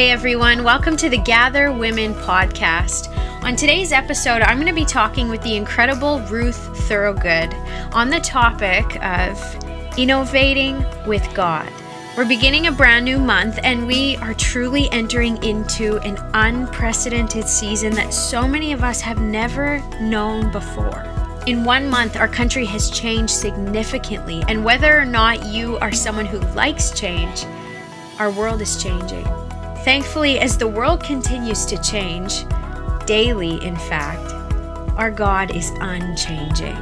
Hey everyone, welcome to the Gather Women podcast. On today's episode, I'm going to be talking with the incredible Ruth Thorogood on the topic of innovating with God. We're beginning a brand new month and we are truly entering into an unprecedented season that so many of us have never known before. In one month, our country has changed significantly, and whether or not you are someone who likes change, our world is changing. Thankfully, as the world continues to change, daily in fact, our God is unchanging.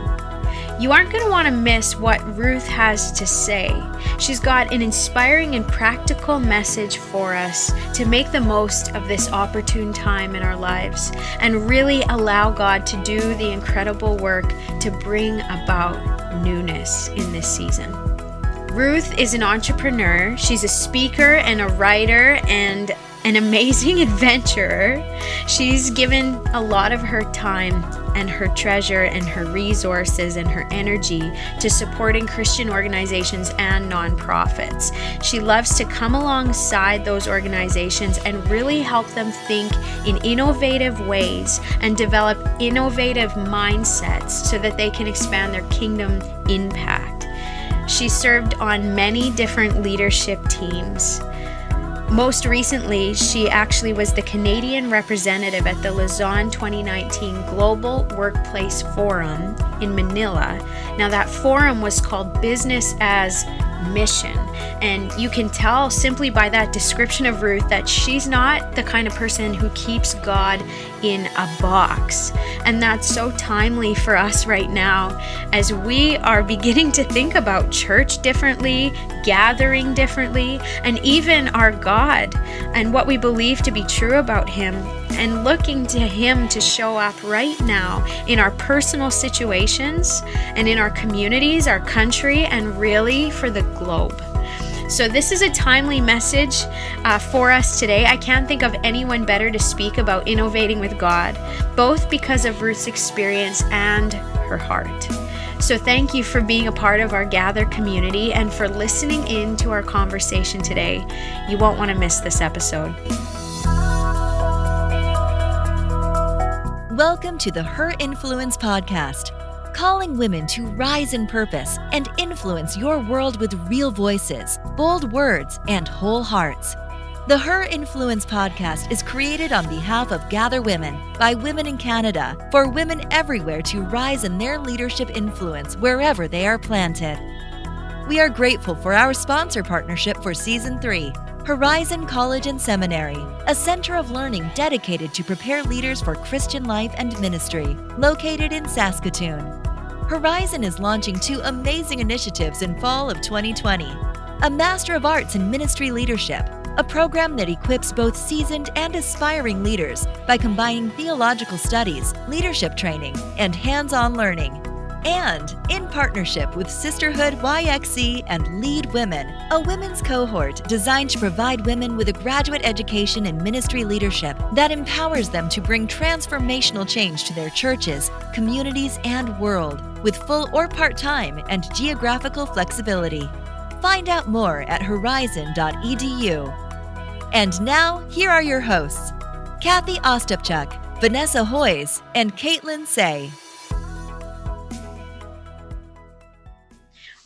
You aren't going to want to miss what Ruth has to say. She's got an inspiring and practical message for us to make the most of this opportune time in our lives and really allow God to do the incredible work to bring about newness in this season. Ruth is an entrepreneur. She's a speaker and a writer and an amazing adventurer. She's given a lot of her time and her treasure and her resources and her energy to supporting Christian organizations and nonprofits. She loves to come alongside those organizations and really help them think in innovative ways and develop innovative mindsets so that they can expand their kingdom impact. She served on many different leadership teams. Most recently, she actually was the Canadian representative at the Lausanne 2019 Global Workplace Forum in Manila. Now, that forum was called Business as mission. And you can tell simply by that description of Ruth that she's not the kind of person who keeps God in a box. And that's so timely for us right now as we are beginning to think about church differently, gathering differently, and even our God and what we believe to be true about Him and looking to Him to show up right now in our personal situations and in our communities, our country, and really for the globe. So, this is a timely message uh, for us today. I can't think of anyone better to speak about innovating with God, both because of Ruth's experience and her heart. So, thank you for being a part of our Gather community and for listening in to our conversation today. You won't want to miss this episode. Welcome to the Her Influence Podcast, calling women to rise in purpose and influence your world with real voices, bold words, and whole hearts. The Her Influence Podcast is created on behalf of Gather Women by Women in Canada for women everywhere to rise in their leadership influence wherever they are planted. We are grateful for our sponsor partnership for Season 3 Horizon College and Seminary, a center of learning dedicated to prepare leaders for Christian life and ministry, located in Saskatoon. Horizon is launching two amazing initiatives in fall of 2020 a Master of Arts in Ministry Leadership, a program that equips both seasoned and aspiring leaders by combining theological studies, leadership training, and hands on learning. And in partnership with Sisterhood YXE and Lead Women, a women's cohort designed to provide women with a graduate education in ministry leadership that empowers them to bring transformational change to their churches, communities, and world with full or part time and geographical flexibility. Find out more at horizon.edu. And now, here are your hosts Cathie Ostapchuk, Vanessa Hoyes, and Kaitlyn Cey.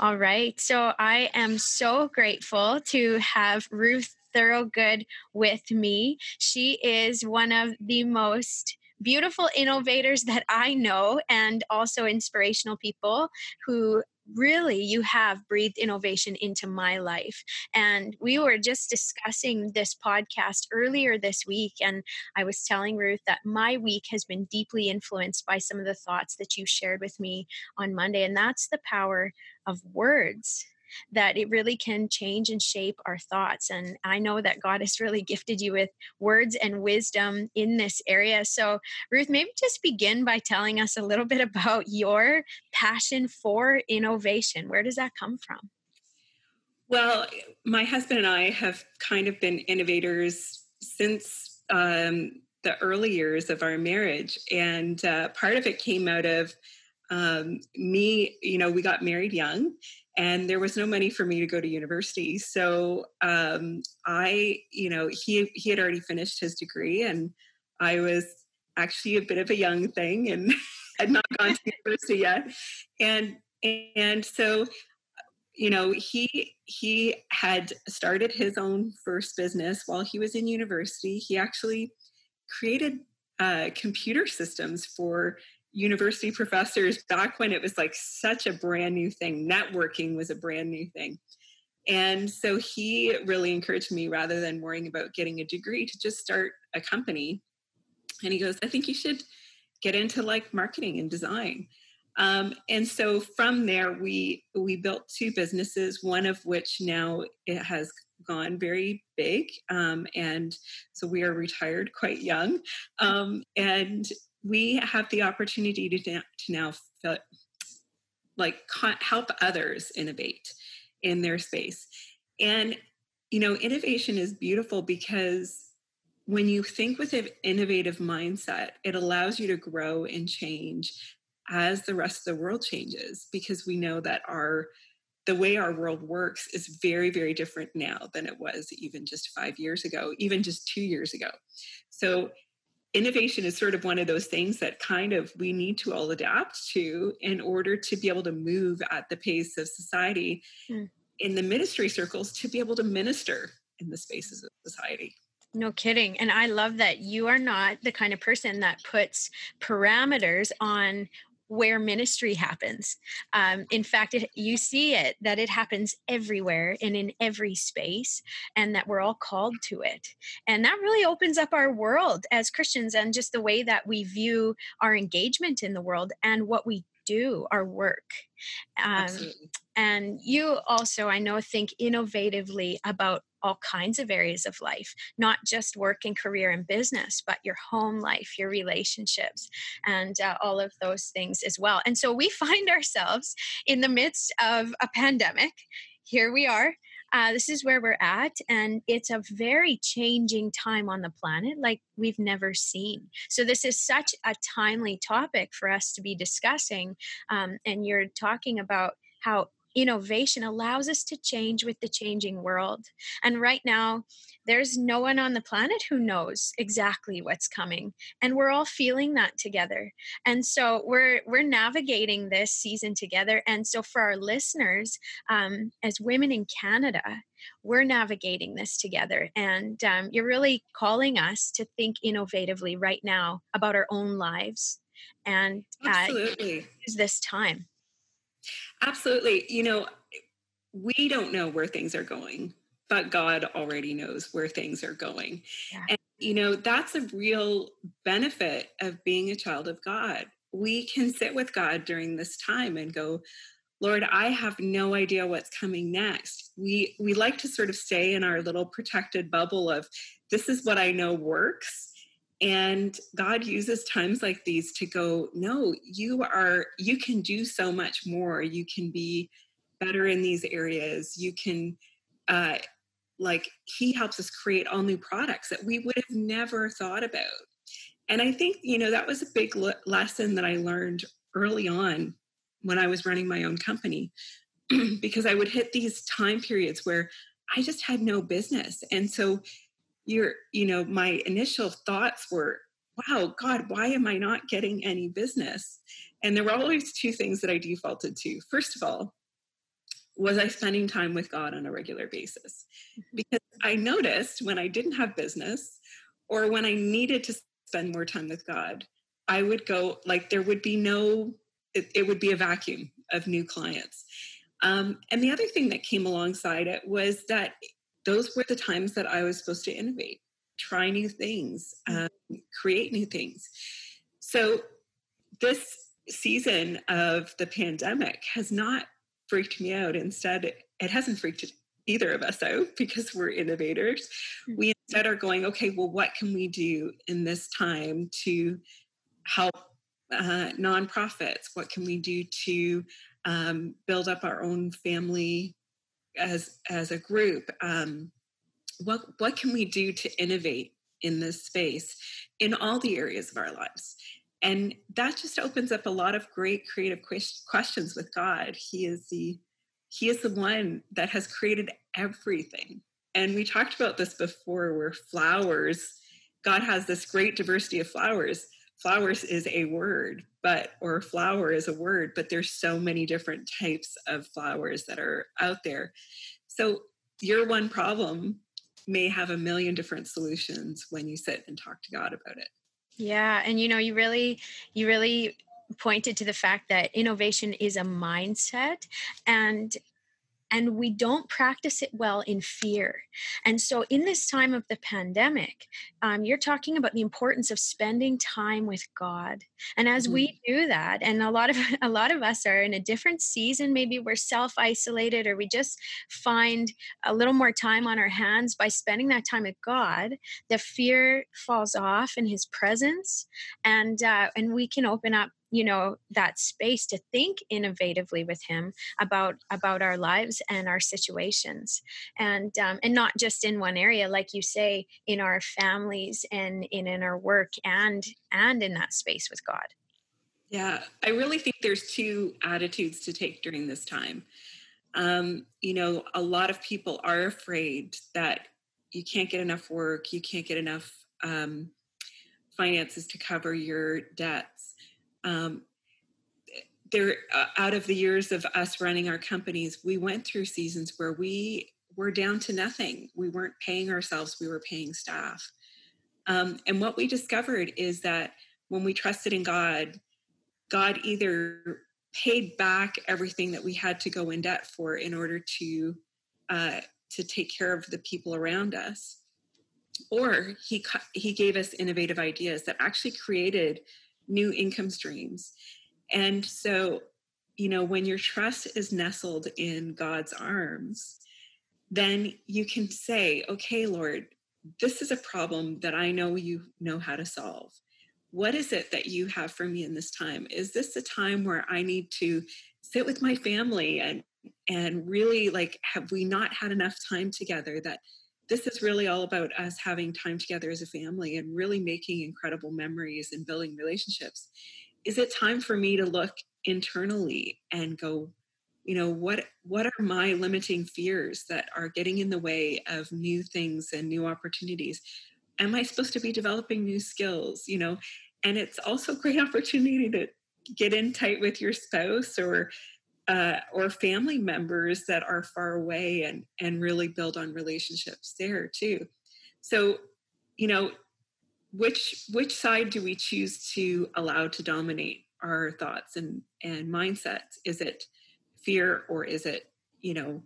All right. So I am so grateful to have Ruth Thorogood with me. She is one of the most beautiful innovators that I know and also inspirational people who really you have breathed innovation into my life. And we were just discussing this podcast earlier this week and i was telling ruth that my week has been deeply influenced by some of the thoughts that you shared with me on monday and that's the power of words that it really can change and shape our thoughts. And I know that God has really gifted you with words and wisdom in this area. So, Ruth, maybe just begin by telling us a little bit about your passion for innovation. Where does that come from? Well, my husband and I have kind of been innovators since um, the early years of our marriage. And uh, part of it came out of um, me, you know, we got married young and there was no money for me to go to university. So um, I, you know, he he had already finished his degree, and I was actually a bit of a young thing and had not gone to university yet, and and so you know he he had started his own first business while he was in university he actually created uh, computer systems for university professors back when it was like such a brand new thing. Networking was a brand new thing. And so he really encouraged me rather than worrying about getting a degree to just start a company. And he goes, I think you should get into like marketing and design. Um, and so from there, we we built two businesses, one of which now it has gone very big, um, and so we are retired quite young, um, and we have the opportunity to, to now like help others innovate in their space. And you know innovation is beautiful because when you think with an innovative mindset it allows you to grow and change as the rest of the world changes because we know that our the way our world works is very very different now than it was even just 5 years ago even just 2 years ago. So innovation is sort of one of those things that kind of we need to all adapt to in order to be able to move at the pace of society mm. in the ministry circles to be able to minister in the spaces of society no kidding. And I love that you are not the kind of person that puts parameters on where ministry happens. Um, in fact, it, you see it that it happens everywhere and in every space, and that we're all called to it. And that really opens up our world as Christians and just the way that we view our engagement in the world and what we do, our work. Um, and you also, I know, think innovatively about all kinds of areas of life, not just work and career and business, but your home life, your relationships, and uh, all of those things as well. And so we find ourselves in the midst of a pandemic. Here we are. Uh, this is where we're at, and it's a very changing time on the planet like we've never seen. So, this is such a timely topic for us to be discussing. Um, and you're talking about how innovation allows us to change with the changing world. And right now, there's no one on the planet who knows exactly what's coming and we're all feeling that together. And so we're we're navigating this season together. And so for our listeners um, as women in canada we're navigating this together. And um, you're really calling us to think innovatively right now about our own lives. And uh, Absolutely. use this time Absolutely. You know, we don't know where things are going, but God already knows where things are going. Yeah. And, you know, that's a real benefit of being a child of God. We can sit with God during this time and go, Lord, I have no idea what's coming next. We we like to sort of stay in our little protected bubble of this is what I know works and god uses times like these to go no you are you can do so much more. You can be better in these areas. You can uh like he helps us create all new products that we would have never thought about. And i think you know that was a big le- lesson that i learned early on when i was running my own company because i would hit these time periods where i just had no business. And so your you know my initial thoughts were wow god why am i not getting any business? And there were always two things that i defaulted to. First of all was i spending time with god on a regular basis? Mm-hmm. because i noticed when i didn't have business or when i needed to spend more time with god i would go like there would be no it, it would be a vacuum of new clients. Um, and the other thing that came alongside it was that those were the times that I was supposed to innovate, try new things, mm. um, create new things. So this season of the pandemic has not freaked me out. Instead, it hasn't freaked either of us out because we're innovators. Mm. We instead are going, okay, well, what can we do in this time to help uh, nonprofits? What can we do to um, build up our own family as as a group um, what what can we do to innovate in this space in all the areas of our lives and that just opens up a lot of great creative questions with god he is the he is the one that has created everything. And we talked about this before where flowers, God has this great diversity of flowers. Flowers is a word, but, or flower is a word, but there's so many different types of flowers that are out there. So your one problem may have a million different solutions when you sit and talk to God about it. Yeah, and you know, you really you really pointed to the fact that innovation is a mindset and and we don't practice it well in fear. And so, in this time of the pandemic, um, you're talking about the importance of spending time with God. And as mm-hmm. we do that, and a lot of a lot of us are in a different season. Maybe we're self isolated, or we just find a little more time on our hands by spending that time with God. The fear falls off in His presence, and uh, and we can open up you know that space to think innovatively with him about about our lives and our situations. And um, and not just in one area like you say in our families and in in our work and and in that space with god. Yeah i really think there's two attitudes to take during this time. Um, you know a lot of people are afraid that you can't get enough work you can't get enough um, finances to cover your debts um, there uh, out of the years of us running our companies we went through seasons where we were down to nothing. We weren't paying ourselves. We were paying staff. Um, and what we discovered is that when we trusted in god god either paid back everything that we had to go in debt for in order to uh, to take care of the people around us or he he gave us innovative ideas that actually created new income streams. And so, you know, when your trust is nestled in God's arms, then you can say, okay, Lord, this is a problem that I know you know how to solve. What is it that you have for me in this time? Is this a time where I need to sit with my family and and really like have we not had enough time together that this is really all about us having time together as a family and really making incredible memories and building relationships. Is it time for me to look internally and go, you know, what what are my limiting fears that are getting in the way of new things and new opportunities? Am I supposed to be developing new skills? You know, and it's also a great opportunity to get in tight with your spouse or uh, or family members that are far away and and really build on relationships there too. So you know which which side do we choose to allow to dominate our thoughts and and mindsets? Is it fear or is it you know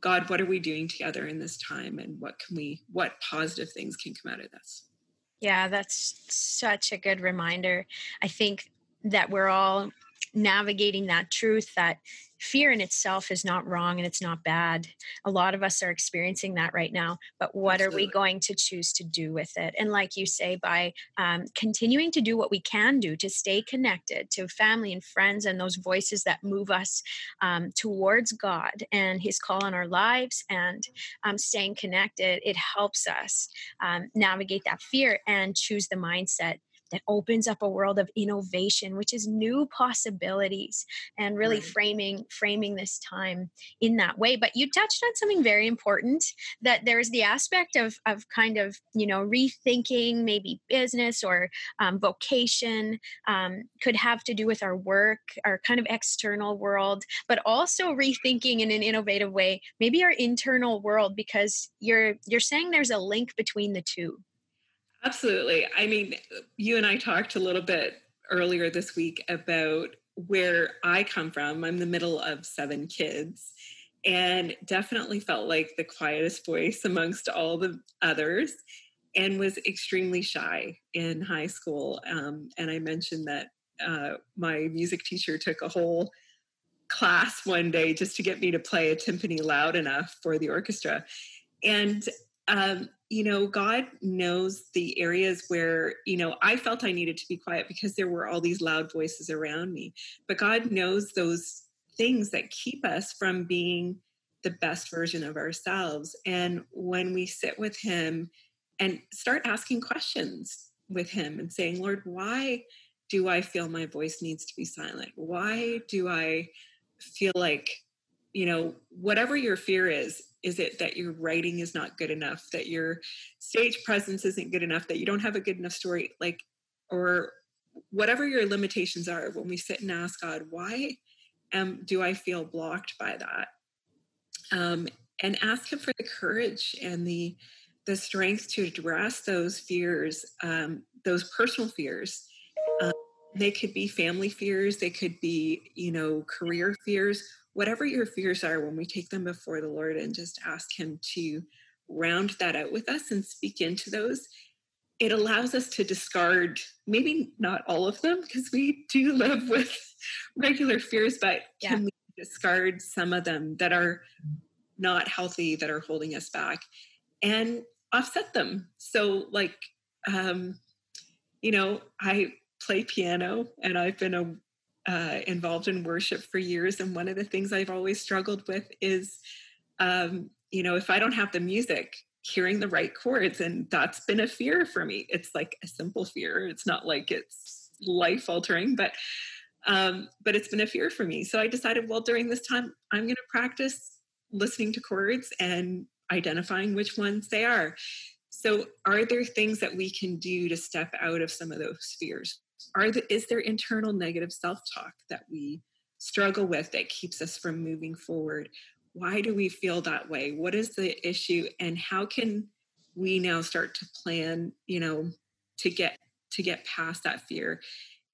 god what are we doing together in this time and what can we what positive things can come out of this? Yeah that's such a good reminder. I think that we're all navigating that truth that fear in itself is not wrong and it's not bad. A lot of us are experiencing that right now, but what Absolutely. are we going to choose to do with it? And like you say, by um, continuing to do what we can do to stay connected to family and friends and those voices that move us um, towards God and His call on our lives and um, staying connected, it helps us um, navigate that fear and choose the mindset that opens up a world of innovation which is new possibilities and really right. framing framing this time in that way but you touched on something very important that there's the aspect of of kind of you know rethinking maybe business or um, vocation um, could have to do with our work our kind of external world but also rethinking in an innovative way maybe our internal world because you're you're saying there's a link between the two Absolutely. I mean, you and I talked a little bit earlier this week about where I come from. I'm the middle of seven kids and definitely felt like the quietest voice amongst all the others and was extremely shy in high school. Um, and I mentioned that uh, my music teacher took a whole class one day just to get me to play a timpani loud enough for the orchestra. And um, you know, God knows the areas where, you know, I felt I needed to be quiet because there were all these loud voices around me. But God knows those things that keep us from being the best version of ourselves. And when we sit with Him and start asking questions with Him and saying, Lord, why do I feel my voice needs to be silent? Why do I feel like you know, whatever your fear is, is it that your writing is not good enough, that your stage presence isn't good enough, that you don't have a good enough story, like, or whatever your limitations are, when we sit and ask God, why am do I feel blocked by that? Um, and ask Him for the courage and the the strength to address those fears, um, those personal fears. Um, they could be family fears, they could be, you know, career fears, whatever your fears are, when we take them before the Lord and just ask Him to round that out with us and speak into those, it allows us to discard maybe not all of them because we do live with regular fears, but yeah. can we discard some of them that are not healthy, that are holding us back? And offset them. So, like, um, you know, I play piano and I've been a, uh, involved in worship for years. And one of the things I've always struggled with is, um, you know, if I don't have the music, hearing the right chords. And that's been a fear for me. It's like a simple fear. It's not like it's life altering, but um, but it's been a fear for me. So I decided, well, during this time, I'm going to practice listening to chords and identifying which ones they are. So, are there things that we can do to step out of some of those fears? Are the, is there internal negative self talk that we struggle with that keeps us from moving forward? Why do we feel that way? What is the issue, and how can we now start to plan? You know, to get to get past that fear.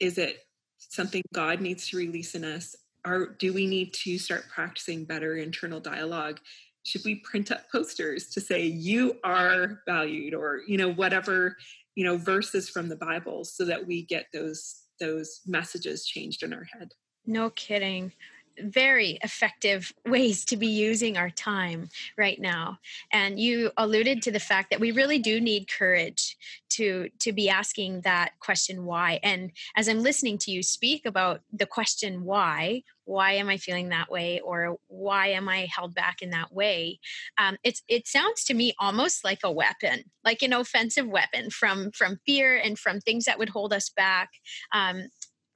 Is it something God needs to release in us? Or do we need to start practicing better internal dialogue should we print up posters to say you are valued or you know whatever you know verses from the bible so that we get those those messages changed in our head. No kidding very effective ways to be using our time right now. And you alluded to the fact that we really do need courage to to be asking that question why? And as i'm listening to you speak about the question why why am i feeling that way? Or why am i held back in that way? Um, it's it sounds to me almost like a weapon like an offensive weapon from from fear and from things that would hold us back. Um,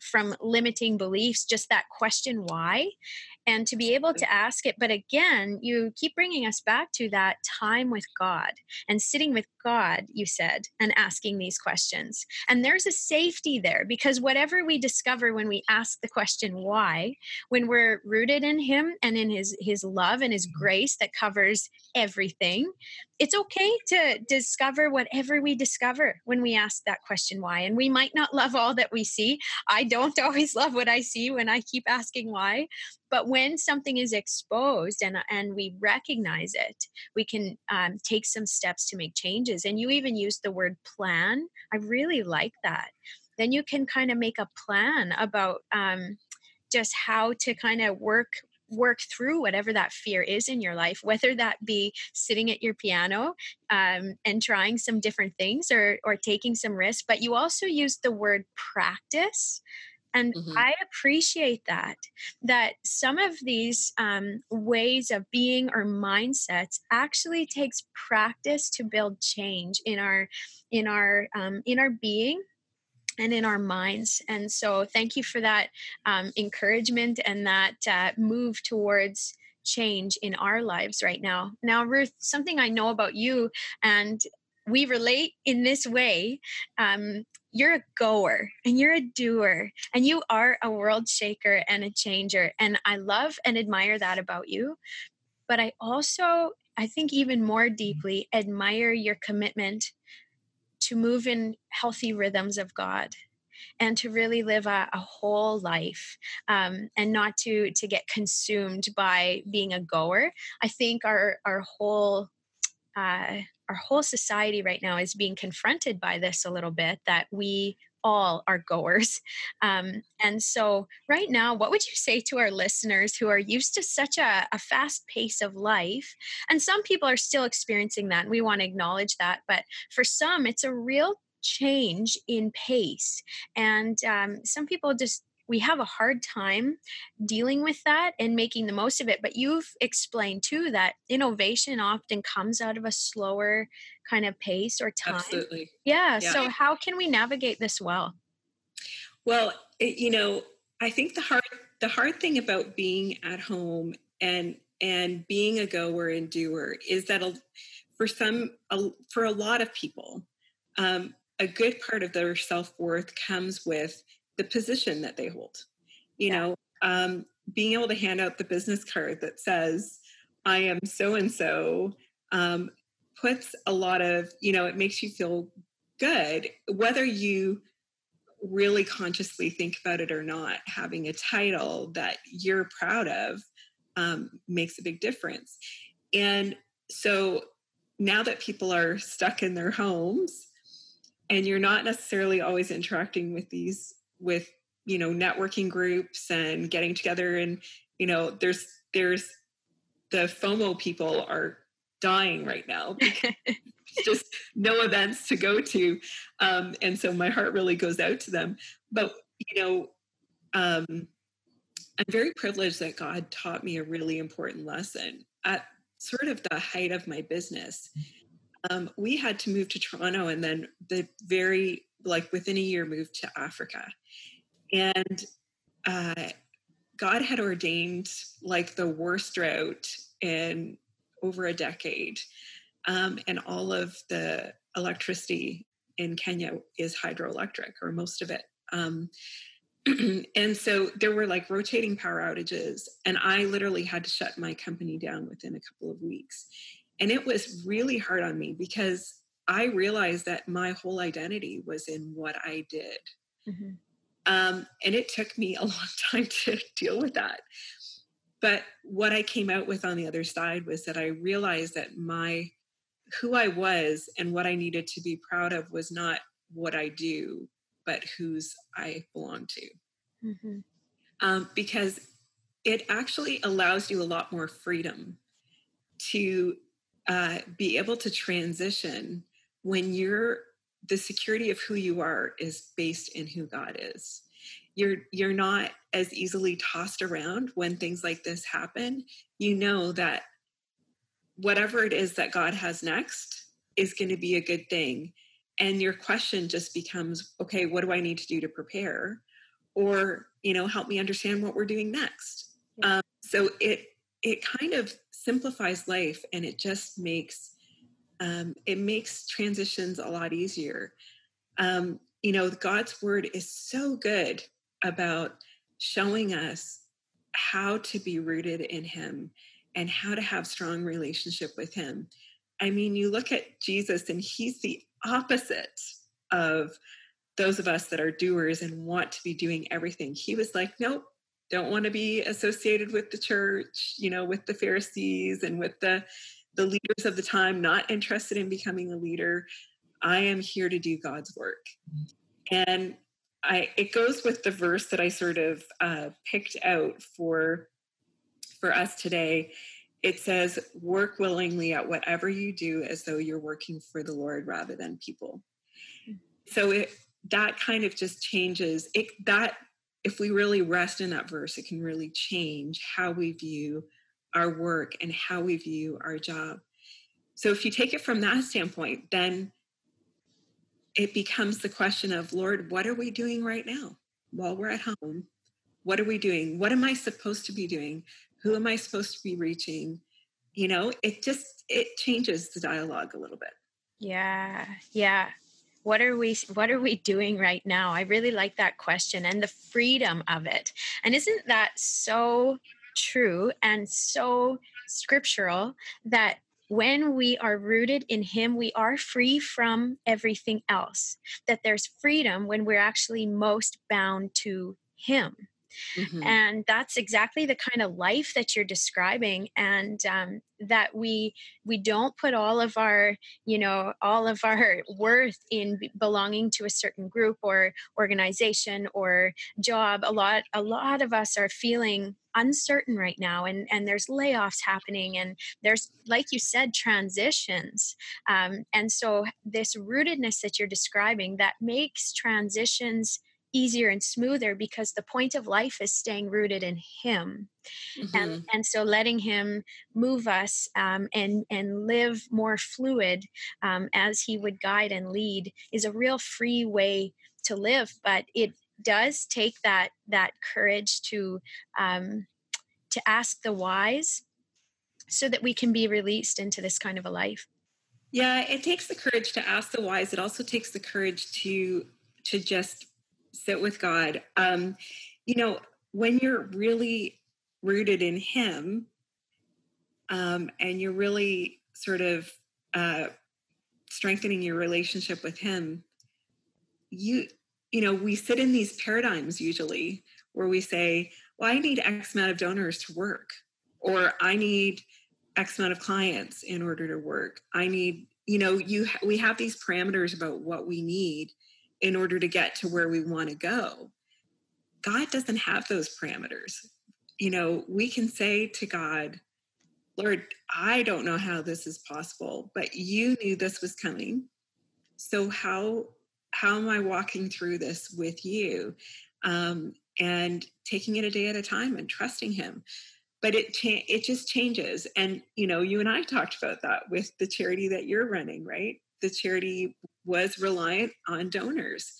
from limiting beliefs, just that question why, and to be able to ask it. But again, you keep bringing us back to that time with God and sitting with God, you said, and asking these questions. And there's a safety there because whatever we discover when we ask the question why, when we're rooted in Him and in His, His love and His grace that covers everything, it's okay to discover whatever we discover when we ask that question why. And we might not love all that we see. I don't always love what I see when I keep asking why. But when something is exposed and, and we recognize it, we can um, take some steps to make changes. And you even used the word plan. I really like that. Then you can kind of make a plan about um, just how to kind of work work through whatever that fear is in your life, whether that be sitting at your piano um, and trying some different things or, or taking some risks. But you also use the word practice. And mm-hmm. I appreciate that, that some of these um, ways of being or mindsets actually takes practice to build change in our, in our, um, in our being and in our minds. And so, thank you for that um, encouragement and that uh, move towards change in our lives right now. Now, Ruth, something I know about you, and we relate in this way. Um, you're a goer and you're a doer and you are a world shaker and a changer. And I love and admire that about you. But I also, I think, even more deeply admire your commitment to move in healthy rhythms of God and to really live a, a whole life um, and not to to get consumed by being a goer. I think our our whole uh, our whole society right now is being confronted by this a little bit that we all are goers. Um, and so, right now, what would you say to our listeners who are used to such a, a fast pace of life? And some people are still experiencing that, and we want to acknowledge that. But for some, it's a real change in pace. And um, some people just we have a hard time dealing with that and making the most of it. But you've explained too that innovation often comes out of a slower kind of pace or time. Absolutely. Yeah. yeah. So, how can we navigate this well? Well, it, you know, I think the hard the hard thing about being at home and and being a goer and doer is that a, for some a, for a lot of people um, a good part of their self-worth comes with the position that they hold you yeah. know um, being able to hand out the business card that says i am so and so puts a lot of you know it makes you feel good whether you really consciously think about it or not having a title that you're proud of um, makes a big difference and so now that people are stuck in their homes and you're not necessarily always interacting with these with you know networking groups and getting together and you know there's there's the fomo people are dying right now because just no events to go to. Um, and so my heart really goes out to them. But you know um, i'm very privileged that god taught me a really important lesson at sort of the height of my business. Um, we had to move to toronto and then the very like within a year moved to africa and uh, god had ordained like the worst drought in over a decade um, and all of the electricity in Kenya is hydroelectric, or most of it. Um, and so there were like rotating power outages, and I literally had to shut my company down within a couple of weeks. And it was really hard on me because I realized that my whole identity was in what I did. Mm-hmm. Um, and it took me a long time to deal with that. But what I came out with on the other side was that I realized that my who I was and what I needed to be proud of was not what I do, but whose I belong to. Mm-hmm. Um, because it actually allows you a lot more freedom to uh, be able to transition when you're the security of who you are is based in who God is. You're you're not as easily tossed around when things like this happen. You know that whatever it is that God has next is going to be a good thing. And your question just becomes, okay, what do I need to do to prepare? Or, you know, help me understand what we're doing next. Yeah. Um, so it it kind of simplifies life and it just makes um, it makes transitions a lot easier. Um, you know, God's word is so good about showing us how to be rooted in Him and how to have strong relationship with him i mean you look at jesus and he's the opposite of those of us that are doers and want to be doing everything he was like nope don't want to be associated with the church you know with the pharisees and with the the leaders of the time not interested in becoming a leader i am here to do god's work. And i it goes with the verse that i sort of uh, picked out for for us today, it says, work willingly at whatever you do as though you're working for the Lord rather than people. So it that kind of just changes. It that if we really rest in that verse, it can really change how we view our work and how we view our job. So if you take it from that standpoint, then it becomes the question of, Lord, what are we doing right now while we're at home? What are we doing? What am I supposed to be doing? who am i supposed to be reaching you know it just it changes the dialogue a little bit yeah yeah what are we what are we doing right now i really like that question and the freedom of it and isn't that so true and so scriptural that when we are rooted in him we are free from everything else that there's freedom when we're actually most bound to him Mm-hmm. And that's exactly the kind of life that you're describing. And um, that we we don't put all of our you know all of our worth in belonging to a certain group or organization or job a lot a lot of us are feeling uncertain right now and and there's layoffs happening and there's like you said transitions um, and so this rootedness that you're describing that makes transitions easier and smoother because the point of life is staying rooted in him. Mm-hmm. and and so letting him move us um, and and live more fluid um, as he would guide and lead is a real free way to live but it does take that that courage to um, to ask the whys so that we can be released into this kind of a life. Yeah it takes the courage to ask the whys it also takes the courage to to just sit with god. Um you know when you're really rooted in him um and you're really sort of uh strengthening your relationship with him you you know we sit in these paradigms usually where we say well i need x amount of donors to work or i need x amount of clients in order to work. I need you know you we have these parameters about what we need in order to get to where we want to go. God doesn't have those parameters. You know we can say to god lord i don't know how this is possible but you knew this was coming. So how how am i walking through this with you? Um, and taking it a day at a time and trusting him. But it cha- it just changes. And you know you and i talked about that with the charity that you're running right the charity was reliant on donors.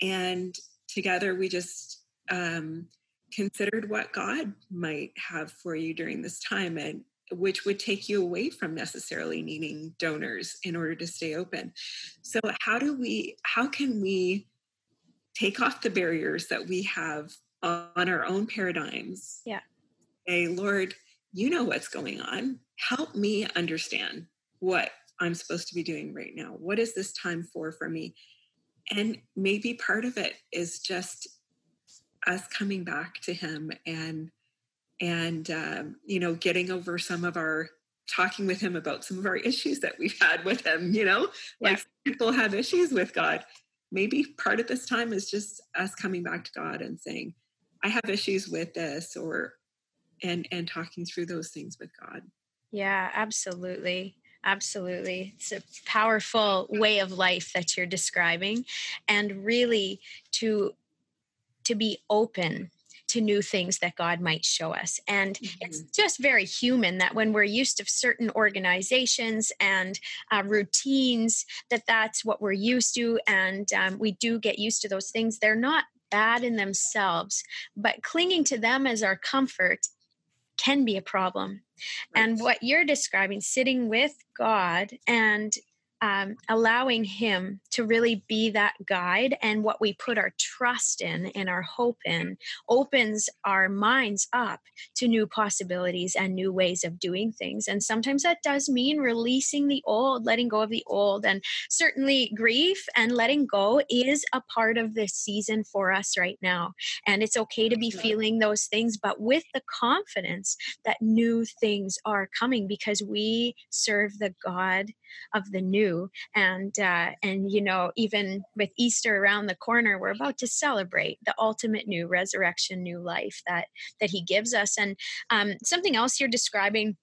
And together we just um, considered what god might have for you during this time and which would take you away from necessarily needing donors in order to stay open. So how do we how can we take off the barriers that we have on our own paradigms? Yeah. Hey, Lord, you know what's going on. Help me understand what I'm supposed to be doing right now. What is this time for for me? And maybe part of it is just us coming back to Him and and um, you know getting over some of our talking with Him about some of our issues that we've had with Him. You know, yeah. like people have issues with God. Maybe part of this time is just us coming back to God and saying, "I have issues with this," or and and talking through those things with god yeah absolutely absolutely it's a powerful way of life that you're describing and really to to be open to new things that God might show us. And mm-hmm. it's just very human that when we're used to certain organizations and uh, routines, that that's what we're used to. And um, we do get used to those things. They're not bad in themselves, but clinging to them as our comfort can be a problem. Right. And what you're describing, sitting with God and um, allowing Him to really be that guide and what we put our trust in and our hope in opens our minds up to new possibilities and new ways of doing things. And sometimes that does mean releasing the old, letting go of the old. And certainly grief and letting go is a part of this season for us right now. And it's okay to be feeling those things, but with the confidence that new things are coming because we serve the God of the new. And uh, and you know even with easter around the corner we're about to celebrate the ultimate new resurrection new life that that he gives us. And um, something else you're describing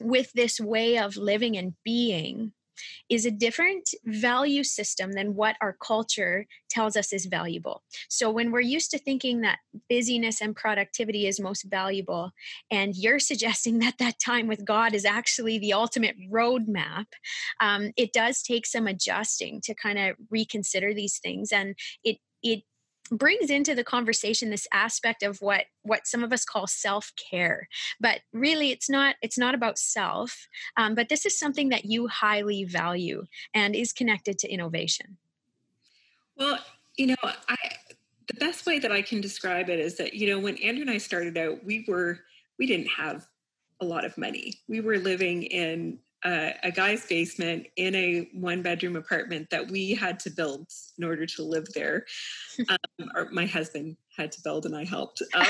with this way of living and being is a different value system than what our culture tells us is valuable. So when we're used to thinking that busyness and productivity is most valuable, and you're suggesting that that time with God is actually the ultimate roadmap, um, it does take some adjusting to kind of reconsider these things, and it it brings into the conversation this aspect of what what some of us call self-care. But really it's not it's not about self um, but this is something that you highly value and is connected to innovation. Well you know i the best way that i can describe it is that you know when andrew and i started out we were we didn't have a lot of money. We were living in a, a guy's basement in a one bedroom apartment that we had to build in order to live there. Um, or my husband had to build and I helped. Um,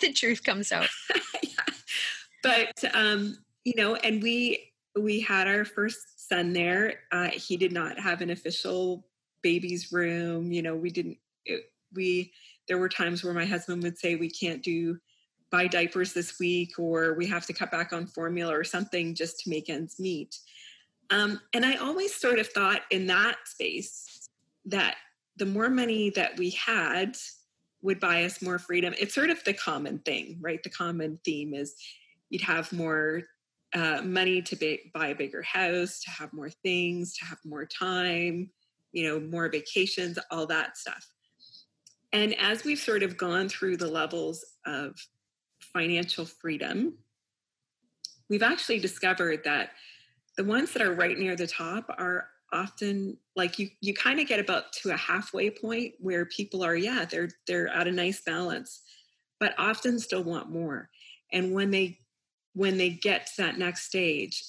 the truth comes out. yeah. But, um, you know, and we, we had our first son there. Uh, he did not have an official baby's room. You know, we didn't, it, we, there were times where my husband would say, we can't do buy diapers this week or we have to cut back on formula or something just to make ends meet. Um, and I always sort of thought in that space that the more money that we had would buy us more freedom. It's sort of the common thing, right? The common theme is you'd have more uh, money to buy a bigger house, to have more things, to have more time, you know, more vacations, all that stuff. And as we've sort of gone through the levels of financial freedom, we've actually discovered that the ones that are right near the top are often like you you kind of get about to a halfway point where people are yeah they're they're at a nice balance but often still want more. And when they when they get to that next stage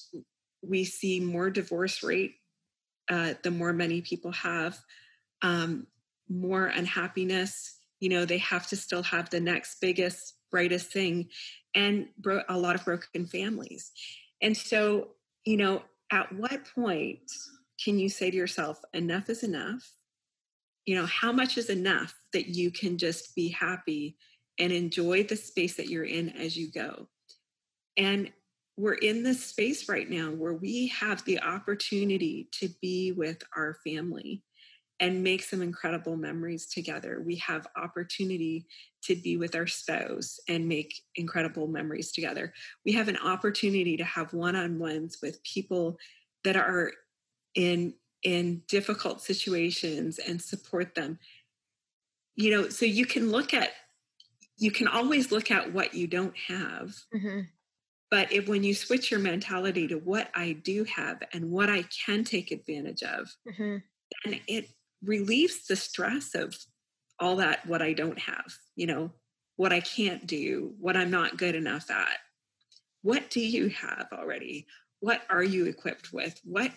we see more divorce rate uh, the more money people have um, more unhappiness you know they have to still have the next biggest brightest thing and bro- a lot of broken families and so you know at what point can you say to yourself, enough is enough? You know, how much is enough that you can just be happy and enjoy the space that you're in as you go? And we're in this space right now where we have the opportunity to be with our family and make some incredible memories together. We have opportunity to be with our spouse and make incredible memories together. We have an opportunity to have one-on-ones with people that are in in difficult situations and support them you know so you can look at you can always look at what you don't have mm-hmm. but if when you switch your mentality to what i do have and what i can take advantage of mm-hmm. then it relieves the stress of all that what i don't have you know what i can't do what i'm not good enough at. What do you have already? What are you equipped with? What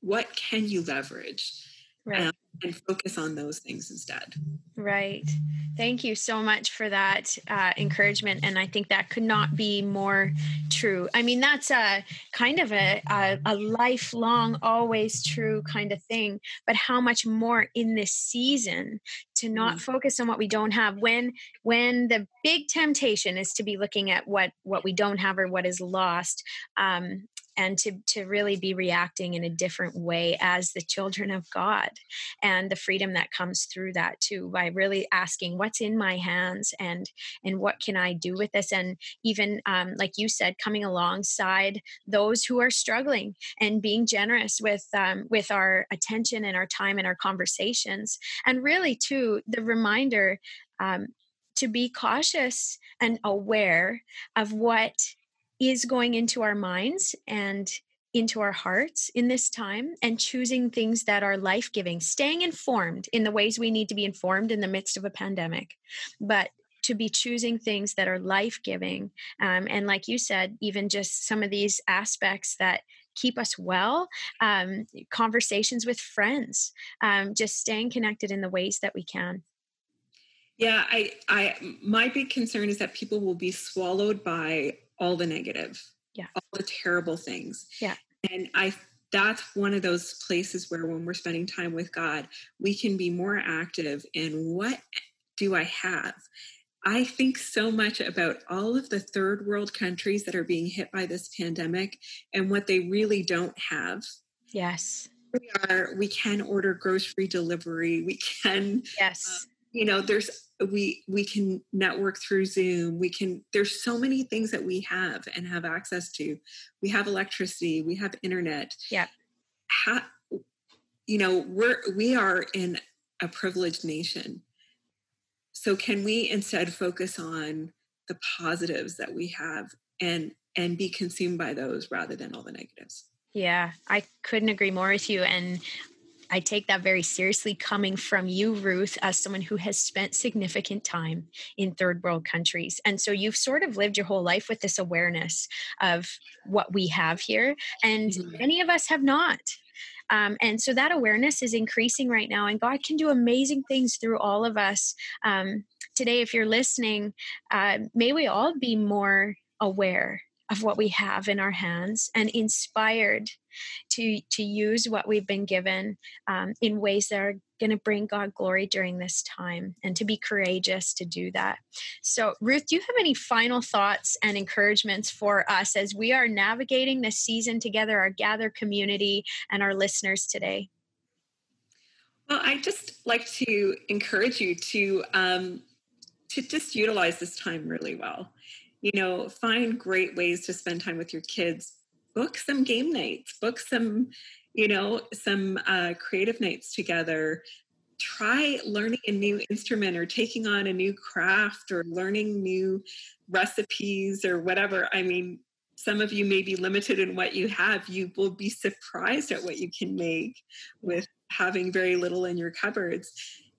what can you leverage? Right. um, and focus on those things instead. Right. Thank you so much for that uh, encouragement and i think that could not be more true. I mean that's a kind of a, a, a lifelong always true kind of thing but how much more in this season to not mm. focus on what we don't have when when the big temptation is to be looking at what what we don't have or what is lost um, and to, to really be reacting in a different way as the children of God and the freedom that comes through that too by really asking what's in my hands and and what can I do with this? And even um, like you said coming alongside those who are struggling and being generous with um, with our attention and our time and our conversations. And really too the reminder um, to be cautious and aware of what is going into our minds and into our hearts in this time and choosing things that are life giving, staying informed in the ways we need to be informed in the midst of a pandemic, but to be choosing things that are life giving. Um, and like you said, even just some of these aspects that keep us well, um, conversations with friends, um, just staying connected in the ways that we can. Yeah, I, I, my big concern is that people will be swallowed by all the negative, yeah, all the terrible things. Yeah. And I that's one of those places where when we're spending time with God, we can be more active in what do I have? I think so much about all of the third world countries that are being hit by this pandemic and what they really don't have. Yes. We are we can order grocery delivery. We can Yes. Uh, you know, there's we we can network through zoom we can there's so many things that we have and have access to. We have electricity we have internet. Yeah. How, you know we're we are in a privileged nation. So can we instead focus on the positives that we have and and be consumed by those rather than all the negatives? Yeah i couldn't agree more with you. And I take that very seriously coming from you, Ruth, as someone who has spent significant time in third world countries. And so you've sort of lived your whole life with this awareness of what we have here. And mm-hmm. many of us have not. Um, and so that awareness is increasing right now, and God can do amazing things through all of us. Um, today, if you're listening, uh, may we all be more aware of what we have in our hands and inspired to to use what we've been given um, in ways that are going to bring God glory during this time and to be courageous to do that. So, Ruth, do you have any final thoughts and encouragements for us as we are navigating this season together, our gather community, and our listeners today? Well, I just like to encourage you to um, to just utilize this time really well you know find great ways to spend time with your kids book some game nights book some you know some uh, creative nights together try learning a new instrument or taking on a new craft or learning new recipes or whatever. I mean, some of you may be limited in what you have. You will be surprised at what you can make with having very little in your cupboards.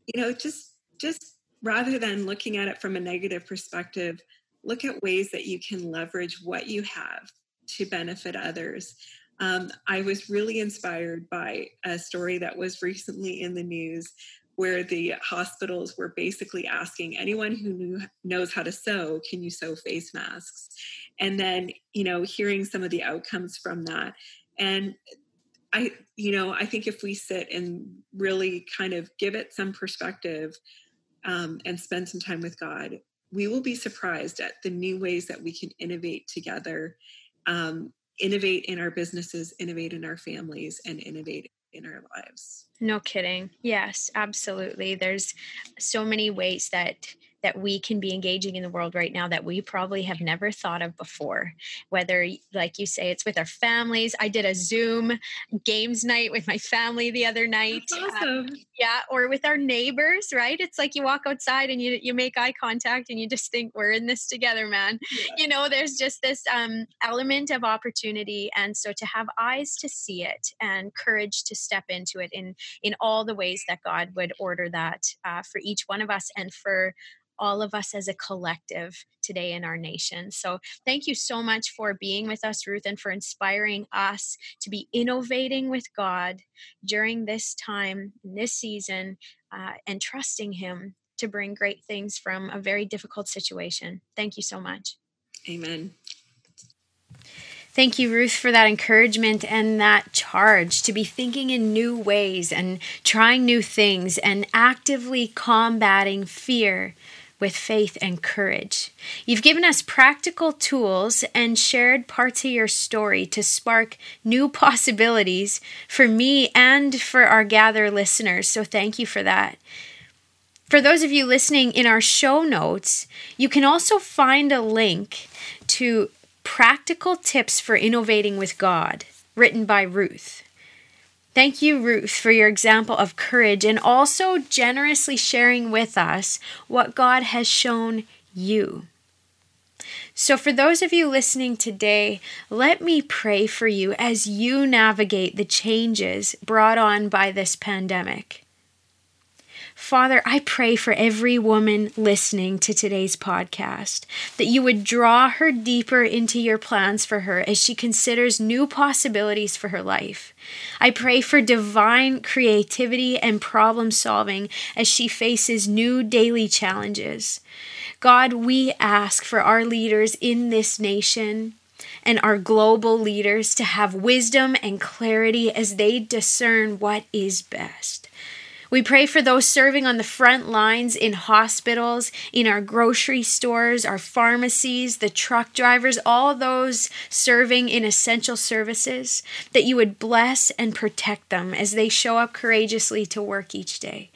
You know, just just rather than looking at it from a negative perspective, look at ways that you can leverage what you have to benefit others. Um, I was really inspired by a story that was recently in the news where the hospitals were basically asking anyone who knew, knows how to sew, can you sew face masks? And then, you know, hearing some of the outcomes from that. And I, you know, I think if we sit and really kind of give it some perspective um, and spend some time with God, we will be surprised at the new ways that we can innovate together, um, innovate in our businesses, innovate in our families, and innovate in our lives. No kidding. Yes, absolutely. There's so many ways that that we can be engaging in the world right now that we probably have never thought of before. Whether, like you say, it's with our families. I did a Zoom games night with my family the other night. That's uh, awesome. Uh, yeah, or with our neighbors, right? It's like you walk outside and you you make eye contact and you just think we're in this together, man. Yeah. You know, there's just this um, element of opportunity, and so to have eyes to see it and courage to step into it in in all the ways that God would order that uh, for each one of us and for all of us as a collective today in our nation. So, thank you so much for being with us, Ruth, and for inspiring us to be innovating with God during this time, this season, uh, and trusting Him to bring great things from a very difficult situation. Thank you so much. Amen. Thank you, Ruth, for that encouragement and that charge to be thinking in new ways and trying new things and actively combating fear with faith and courage. You've given us practical tools and shared parts of your story to spark new possibilities for me and for our gather listeners. So thank you for that. For those of you listening in our show notes, you can also find a link to practical tips for innovating with God, written by Ruth. Thank you, Ruth, for your example of courage and also generously sharing with us what God has shown you. So, for those of you listening today, let me pray for you as you navigate the changes brought on by this pandemic. Father, I pray for every woman listening to today's podcast that you would draw her deeper into your plans for her as she considers new possibilities for her life. I pray for divine creativity and problem solving as she faces new daily challenges. God, we ask for our leaders in this nation and our global leaders to have wisdom and clarity as they discern what is best. We pray for those serving on the front lines in hospitals, in our grocery stores, our pharmacies, the truck drivers, all those serving in essential services, that you would bless and protect them as they show up courageously to work each day.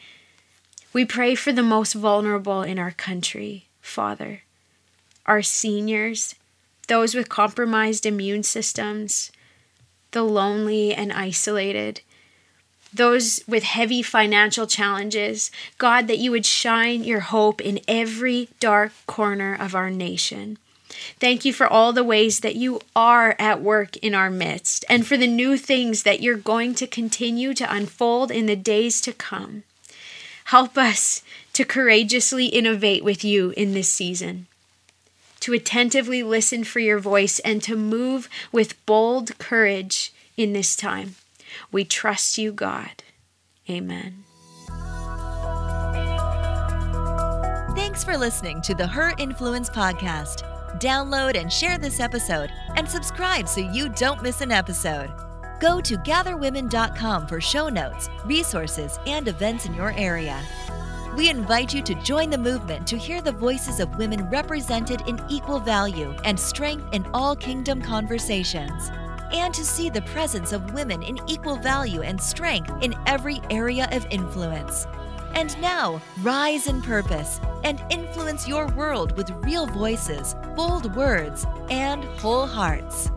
We pray for the most vulnerable in our country, Father, our seniors, those with compromised immune systems, the lonely and isolated those with heavy financial challenges. God, that you would shine your hope in every dark corner of our nation. Thank you for all the ways that you are at work in our midst and for the new things that you're going to continue to unfold in the days to come. Help us to courageously innovate with you in this season, to attentively listen for your voice, and to move with bold courage in this time. We trust you, God. Amen. Thanks for listening to the Her Influence podcast. Download and share this episode and subscribe so you don't miss an episode. Go to gatherwomen.com for show notes, resources, and events in your area. We invite you to join the movement to hear the voices of women represented in equal value and strength in all kingdom conversations and to see the presence of women in equal value and strength in every area of influence. And now, rise in purpose and influence your world with real voices, bold words, and whole hearts.